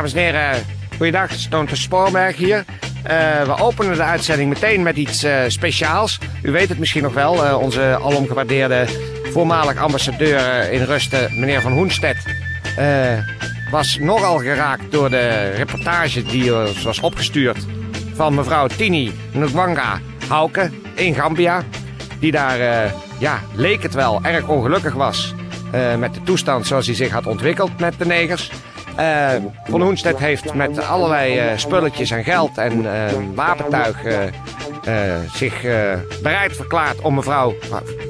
Dames en heren, goeiedag, Stoonte Spoorberg hier. Eh, we openen de uitzending meteen met iets eh, speciaals. U weet het misschien nog wel, eh, onze alomgewaardeerde voormalig ambassadeur in Rusten, meneer Van Hoenstedt, was nogal geraakt door de reportage die ons was opgestuurd van mevrouw Tini Ngwanga Hauke in Gambia. Die daar, ja, leek het wel, erg ongelukkig was met de toestand zoals die zich had ontwikkeld met de negers. Eh, Van Hoenstedt heeft met allerlei eh, spulletjes en geld en eh, wapentuig zich bereid verklaard om mevrouw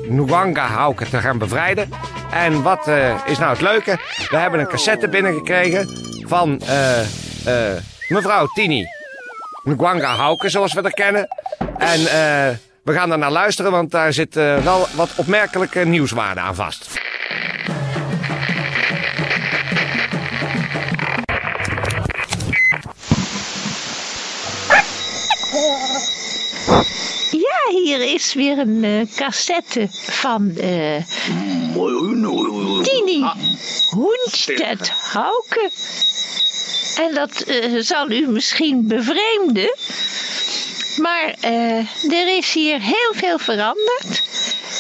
Nwanga Hauke te gaan bevrijden. En wat is nou het leuke? We hebben een cassette binnengekregen van mevrouw Tini Nwanga Hauke, zoals we dat kennen. En we gaan er naar luisteren, want daar zit wel wat opmerkelijke nieuwswaarde aan vast. Hier is weer een eh, cassette van eh Tini Hoenstedt Hauke. En dat eh, zal u misschien bevreemden. Maar er is hier heel veel veranderd.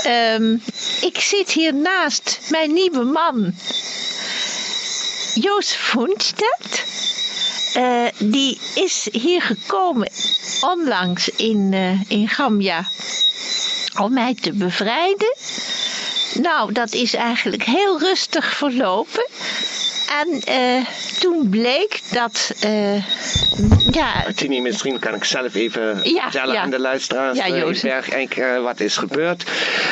Ehm, ik zit hier naast mijn nieuwe man, Jozef Hoenstedt. Eh, die is hier gekomen onlangs in, eh, in Gambia om mij te bevrijden. Nou, dat is eigenlijk heel rustig verlopen. En eh, toen bleek dat. eh, ja, Tini, misschien kan ik zelf even Ja, vertellen ja. aan de luisteraars Ja, eh. Bergijk wat is gebeurd.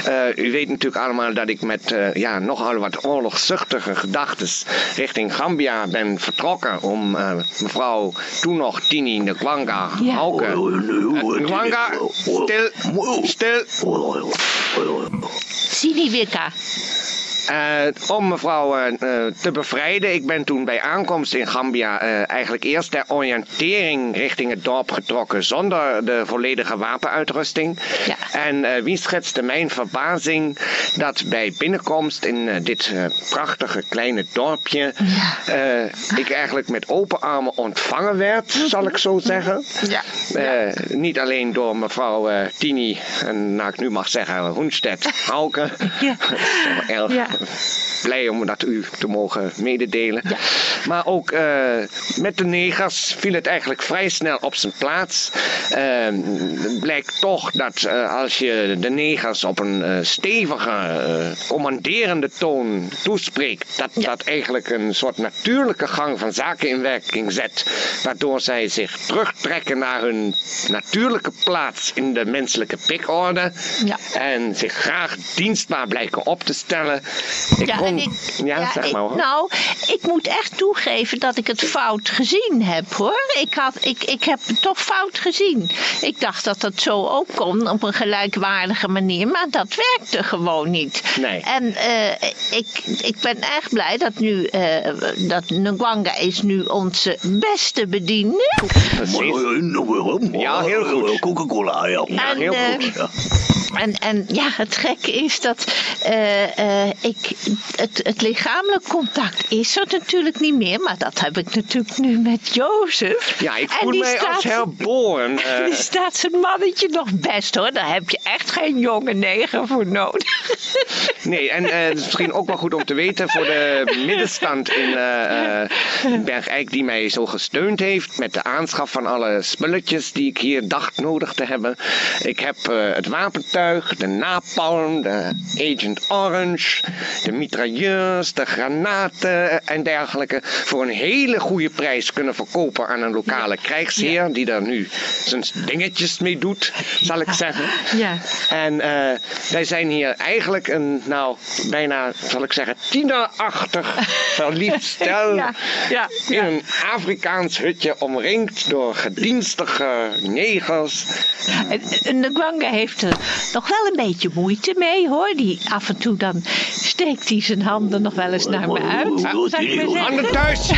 Eh, u weet natuurlijk allemaal dat ik met ja, nogal wat oorlogszuchtige gedachten richting Gambia ben vertrokken om mevrouw toen nog Tini Ngwanga Ja. Hauke. Ngwanga, stil, stil. Siniwika. Eh, om mevrouw eh, eh, te bevrijden. Ik ben toen bij aankomst in Gambia eigenlijk eerst ter oriëntering richting het dorp getrokken zonder de volledige wapenuitrusting. Ja. En eh, wie schetste mijn verbazing dat bij binnenkomst in eh, dit eh, prachtige kleine dorpje ik eigenlijk met open armen ontvangen werd, zal ik zo zeggen. Ja. Niet alleen door mevrouw Tini, en nou ik nu mag zeggen Hoenstedt Hauke. Ja. Erg Ja. blij om dat u te mogen mededelen. Maar ook met de negers viel het eigenlijk vrij snel op zijn plaats. Het blijkt toch dat als je de negers op een eh, stevige, eh, commanderende toon toespreekt, dat dat eigenlijk een soort natuurlijke gang van zaken in werking zet. Waardoor zij zich terugtrekken naar hun natuurlijke plaats in de menselijke pikorde. Ja. En zich graag dienstbaar blijken op te stellen. Ik Ja, kon- ik, ja, zeg ik- maar hoor. Nou, ik moet echt toegeven dat ik het fout gezien heb hoor. Ik, had, ik, ik heb het toch fout gezien. Ik dacht dat dat zo ook kon op een gelijkwaardige manier, maar dat werkte gewoon niet. Nee. En eh, ik, ik ben erg blij dat nu, eh, dat Ngwanga is nu onze beste bediende. Precies. Ja, heel goed. Coca-Cola, ja. Ja, En, heel eh, goed. En, en ja, het gekke is dat eh, eh, ik, het, het lichamelijk contact is er natuurlijk niet meer. Maar dat heb ik natuurlijk nu met Jozef. Ja, ik voel mij als staat- herboren. eh. Die staat zijn mannetje nog best hoor. Daar heb je echt geen jonge neger voor nodig. Nee, en het is misschien ook wel goed om te weten voor de middenstand in Bergijk die mij zo gesteund heeft met de aanschaf van alle spulletjes die ik hier dacht nodig te hebben. Ik heb het wapentuig vliegtuig, de napalm, de Agent Orange, de mitrailleurs, de granaten en dergelijke voor een hele goede prijs kunnen verkopen aan een lokale krijgsheer die daar nu zijn dingetjes mee doet, zal ik zeggen. Ja. En eh, wij zijn hier eigenlijk een, nou, bijna, zal ik zeggen, tienerachtig verliefd stel. Ja, ja, In een Afrikaans hutje omringd door gedienstige negers. En, en de Gwanga heeft nog wel een beetje moeite mee hoor. Die af en toe dan steekt hij zijn handen nog wel eens naar me uit. Handen thuis!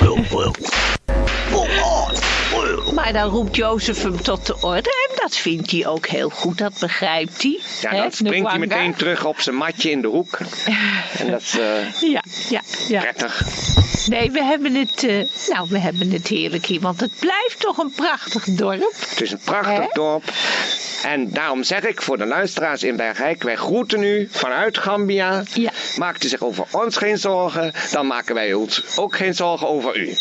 Maar dan roept Jozef hem tot de orde. En dat vindt hij ook heel goed. Dat begrijpt hij. Ja, dan springt hij meteen terug op zijn matje in de hoek. En dat is eh, Ja, ja, ja. prettig. Nee, we hebben het, eh, nou, we hebben het heerlijk hier. Want het blijft toch een prachtig dorp. Het is een prachtig dorp. En daarom zeg ik voor de luisteraars in Bergijk, wij groeten u vanuit Gambia. Ja. Maakt u zich over ons geen zorgen, dan maken wij ons ook geen zorgen over u.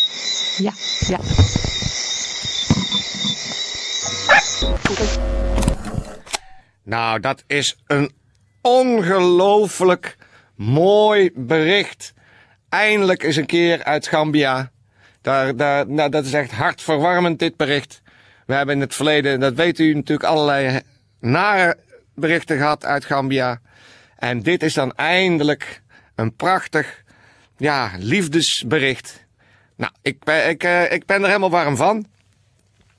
Ja, ja. Nou, dat is een ongelooflijk mooi bericht. Eindelijk eens een keer uit Gambia. Daar, daar, nou, dat is echt hartverwarmend, dit bericht. We hebben in het verleden, dat weet u natuurlijk, allerlei nare berichten gehad uit Gambia. En dit is dan eindelijk een prachtig, ja, liefdesbericht. Nou, ik ben, ik, eh, ik ben er helemaal warm van.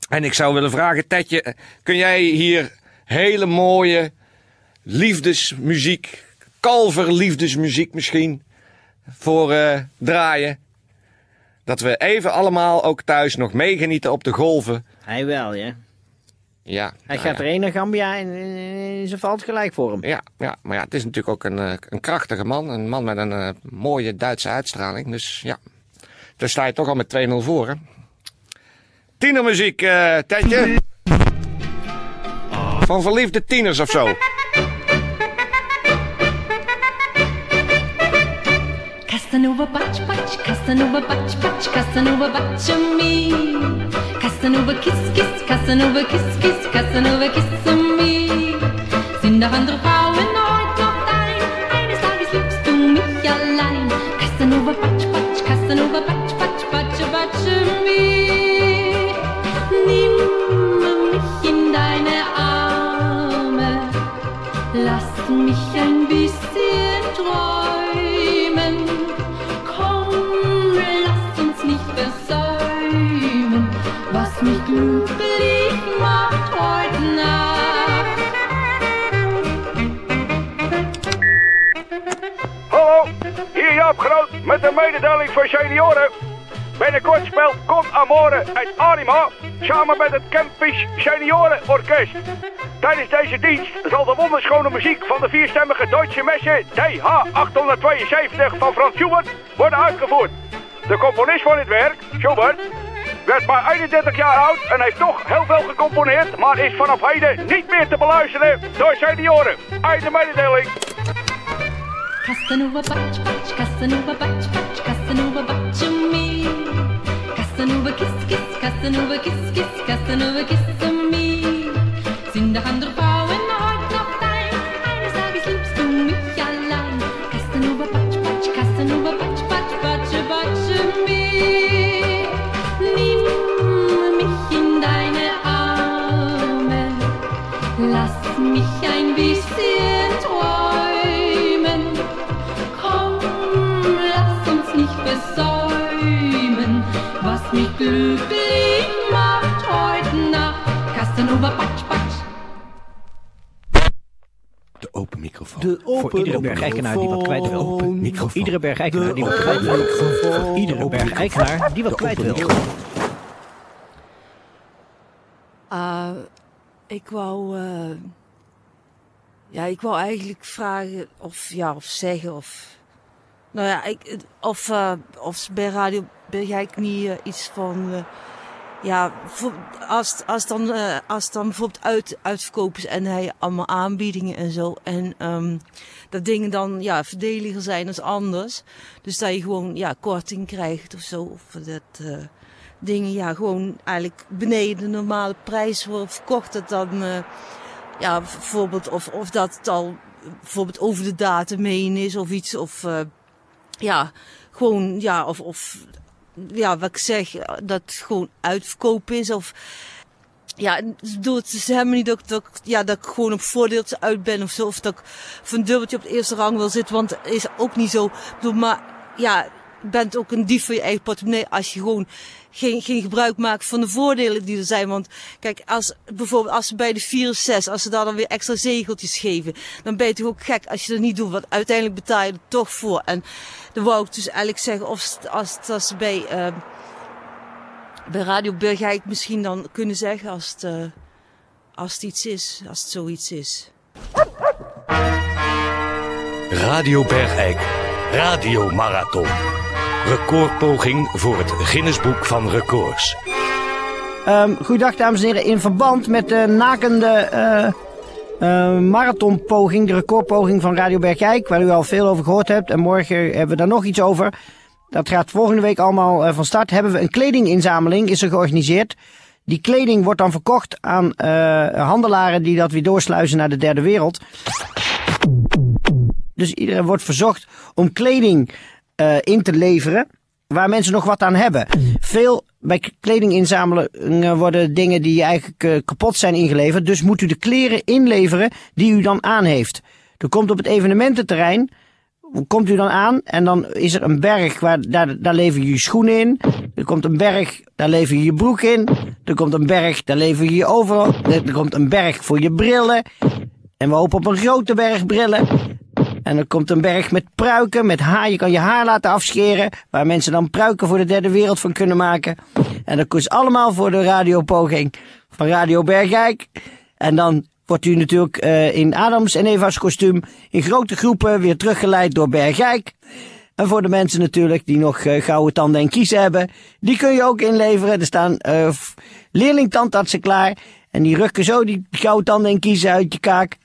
En ik zou willen vragen, Tetje, kun jij hier hele mooie liefdesmuziek, kalverliefdesmuziek misschien, voor eh, draaien? Dat we even allemaal ook thuis nog meegenieten op de golven. Hij wel, ja. Ja, Hij nou gaat ja. erheen naar Gambia en, ze valt gelijk voor hem. Ja, ja, maar ja, het is natuurlijk ook een, eh, een krachtige man. Een man met een eh, mooie Duitse uitstraling. Dus ja, daar sta je toch al met 2-0 voor, hè? Tienermuziek, Tetje. Van verliefde tieners of zo. Casanova batch batch, Casanova batch batch, Casanova batch me. Casanova kiss kiss, Casanova kiss kiss, Casanova kiss me. Sind doch andere mededeling voor senioren. Binnenkort speelt Con Amore uit Arima samen met het Campfish Seniorenorkest. Tijdens deze dienst zal de wonderschone muziek van de vierstemmige Duitse messe DH872 van Frans Schubert worden uitgevoerd. De componist van dit werk, Schubert, werd maar 31 jaar oud en heeft toch heel veel gecomponeerd, maar is vanaf heden niet meer te beluisteren door senioren. Einde mededeling. Batch Casanova batch me. Casanova kiss kiss, Casanova kiss kiss, Casanova kiss me. Sind doch andere mich glücklich macht heute Nacht. Casanova Batsch, Batsch. De open microfoon. De Voor iedere bergijkenaar die wat kwijt wil. Voor iedere bergijkenaar die wat kwijt wil. Voor iedere bergijkenaar die wat kwijt wil. Ah, ik wou. eh, ja, ik wou eigenlijk vragen of, ja, of zeggen of. Nou ja, ik, of, eh, of ze bij Radio Bergijk niet eh, iets van. eh, ja, als, als, dan, eh, als dan bijvoorbeeld uit, is en hij allemaal aanbiedingen en zo. En ehm, dat dingen dan ja, verdeliger zijn als anders. Dus dat je gewoon ja, korting krijgt of zo. Of dat dingen ja, gewoon eigenlijk beneden de normale prijs worden verkocht. Dat dan, ja, bijvoorbeeld of, of dat het al bijvoorbeeld over de datum heen is of iets. Of ja, gewoon, ja, of, of ja, wat ik zeg, dat het gewoon uitverkoop is. Of ja, bedoel, het is helemaal niet dat, ik- dat, ja, dat ik gewoon op voordeeltje uit ben of zo. Of dat ik voor een dubbeltje op de eerste rang wil zitten. Want is ook niet zo. Bedoel, maar ja, bent ook een dief van je eigen portemonnee als je gewoon geen, geen gebruik maakt van de voordelen die er zijn. Want kijk, als bijvoorbeeld als ze bij de 4 of 6, als ze daar dan weer extra zegeltjes geven, dan ben je toch ook gek als je dat niet doet. Want uiteindelijk betaal je er toch voor. En dan wou ik dus eigenlijk zeggen, of als, als ze bij, eh, bij Radio Bergijk misschien dan kunnen zeggen als het, eh, als iets is, als het zoiets is. Radio Bergijk. Radio Marathon. Recordpoging voor het Guinnessboek van Records. Ehm goedendag dames en heren. In verband met de nakende eh, eh, marathonpoging, de recordpoging van Radio Bergijk, waar u al veel over gehoord hebt. En morgen hebben we daar nog iets over. Dat gaat volgende week allemaal eh, van start. Hebben we een kledinginzameling, is er georganiseerd. Die kleding wordt dan verkocht aan handelaren die dat weer doorsluizen naar de derde wereld. Dus iedereen wordt verzocht om kleding eh, in te leveren waar mensen nog wat aan hebben. Veel bij kledinginzamelingen worden dingen die eigenlijk eh, kapot zijn ingeleverd. Dus moet u de kleren inleveren die u dan aan heeft. Er komt op het evenemententerrein, komt u dan aan en dan is er een berg waar daar, daar lever je je schoenen in. Er komt een berg, daar lever je je broek in. Er komt een berg, daar lever je je overal. Er komt een berg voor je brillen. En we hopen op een grote berg brillen. En er komt een berg met pruiken, met haar. Je kan je haar laten afscheren. Waar mensen dan pruiken voor de derde wereld van kunnen maken. En dat kost allemaal voor de radiopoging van Radio Bergijk. En dan wordt u natuurlijk eh, in Adams en Eva's kostuum in grote groepen weer teruggeleid door Bergijk. En voor de mensen natuurlijk die nog eh, gouden tanden en kiezen hebben, die kun je ook inleveren. Er staan eh f- leerlingtandartsen klaar. En die rukken zo die gouden tanden en kiezen uit je kaak.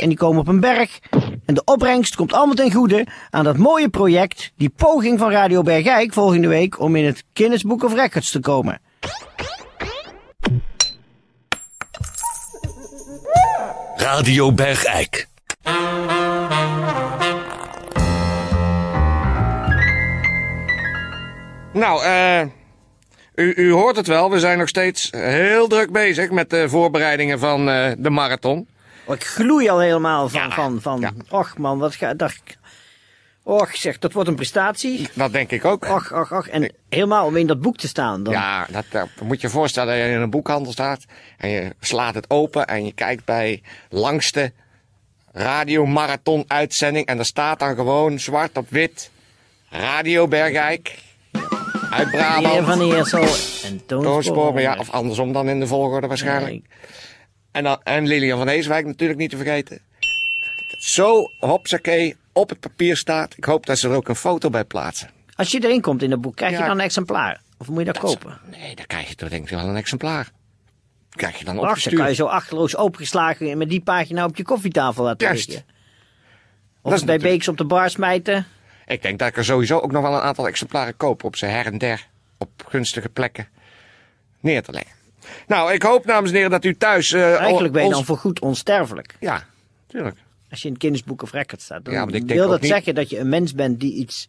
En die komen op een berg. En de opbrengst komt allemaal ten goede aan dat mooie project, die poging van Radio Bergijk volgende week om in het Guinness Book of Records te komen. Radio Bergijk. Nou, eh. U, u hoort het wel, we zijn nog steeds heel druk bezig met de voorbereidingen van eh, de marathon. Oh, ik gloei al helemaal van, Ja, van, van. ja. Och man, wat ga, ik. Och zeg, dat wordt een prestatie. Dat denk ik ook. Och, och, och. En helemaal om in dat boek te staan. Dan. Ja, dat, dat moet je je voorstellen dat je in een boekhandel staat en je slaat het open en je kijkt bij langste radiomarathon uitzending en daar staat dan gewoon zwart op wit Radio Bergijk uit Heer Brabant. van Eersel en Toon Toon Spoor. Spoor, ja, of andersom dan in de volgorde waarschijnlijk. En, dan, en Lilian van Heeswijk natuurlijk niet te vergeten. Zo, hopsakee, op het papier staat. Ik hoop dat ze er ook een foto bij plaatsen. Als je erin komt in dat boek, krijg je dan een exemplaar? Of moet je dat, kopen? Nee, dan krijg je toch denk ik wel een exemplaar. Krijg je dan Ach, dan opgestuurd. kan je zo achterloos opengeslagen met die pagina op je koffietafel laten Juist. liggen. Of Dat is het bij natuurlijk- Beeks op de bar smijten. Ik denk dat ik er sowieso ook nog wel een aantal exemplaren koop op ze her en der op gunstige plekken neer te leggen. Nou, ik hoop, dames en heren, dat u thuis. eh, Eigenlijk ben je ons- dan voorgoed onsterfelijk. Ja, tuurlijk. Als je in het Guinness Book of Records staat. Dan Ja, maar ik denk wil dat niet- zeggen dat je een mens bent die iets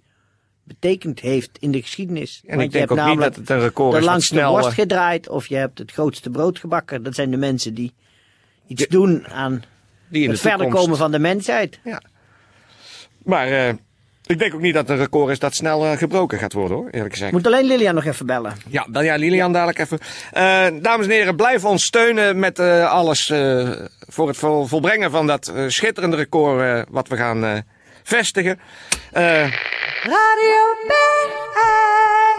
betekend heeft in de geschiedenis. En Want ik je denk hebt ook niet namelijk dat het een record de is langste snel, worst eh, gedraaid of je hebt het grootste brood gebakken. Dat zijn de mensen die iets doen aan het de verder komen van de mensheid. Maar eh, ik denk ook niet dat het een record is dat snel eh, gebroken gaat worden, hoor, eerlijk gezegd. Moet alleen Lilian nog even bellen. Ja, bel jij Lilian dadelijk even. Eh, dames en heren, blijf ons steunen met eh, alles eh, voor het vol- volbrengen van dat schitterende record eh, wat we gaan eh, vestigen. Eh,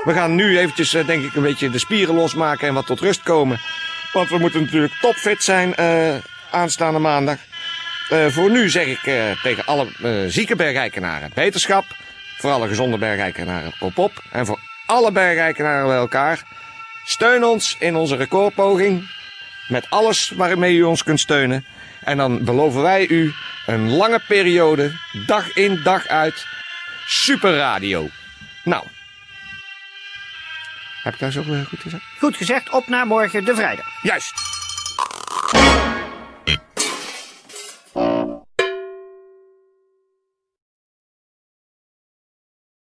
we gaan nu eventjes, denk ik, een beetje de spieren losmaken en wat tot rust komen. Want we moeten natuurlijk topfit zijn eh, aanstaande maandag. Eh, voor nu zeg ik eh, tegen alle eh, zieke bergijkenaren beterschap. Voor alle gezonde bergijkenaren op op. En voor alle bergijkenaren bij elkaar. Steun ons in onze recordpoging. Met alles waarmee u ons kunt steunen. En dan beloven wij u een lange periode, dag in dag uit, superradio. Nou. Heb ik dat zo goed gezegd? Goed gezegd, op naar morgen de vrijdag. Juist.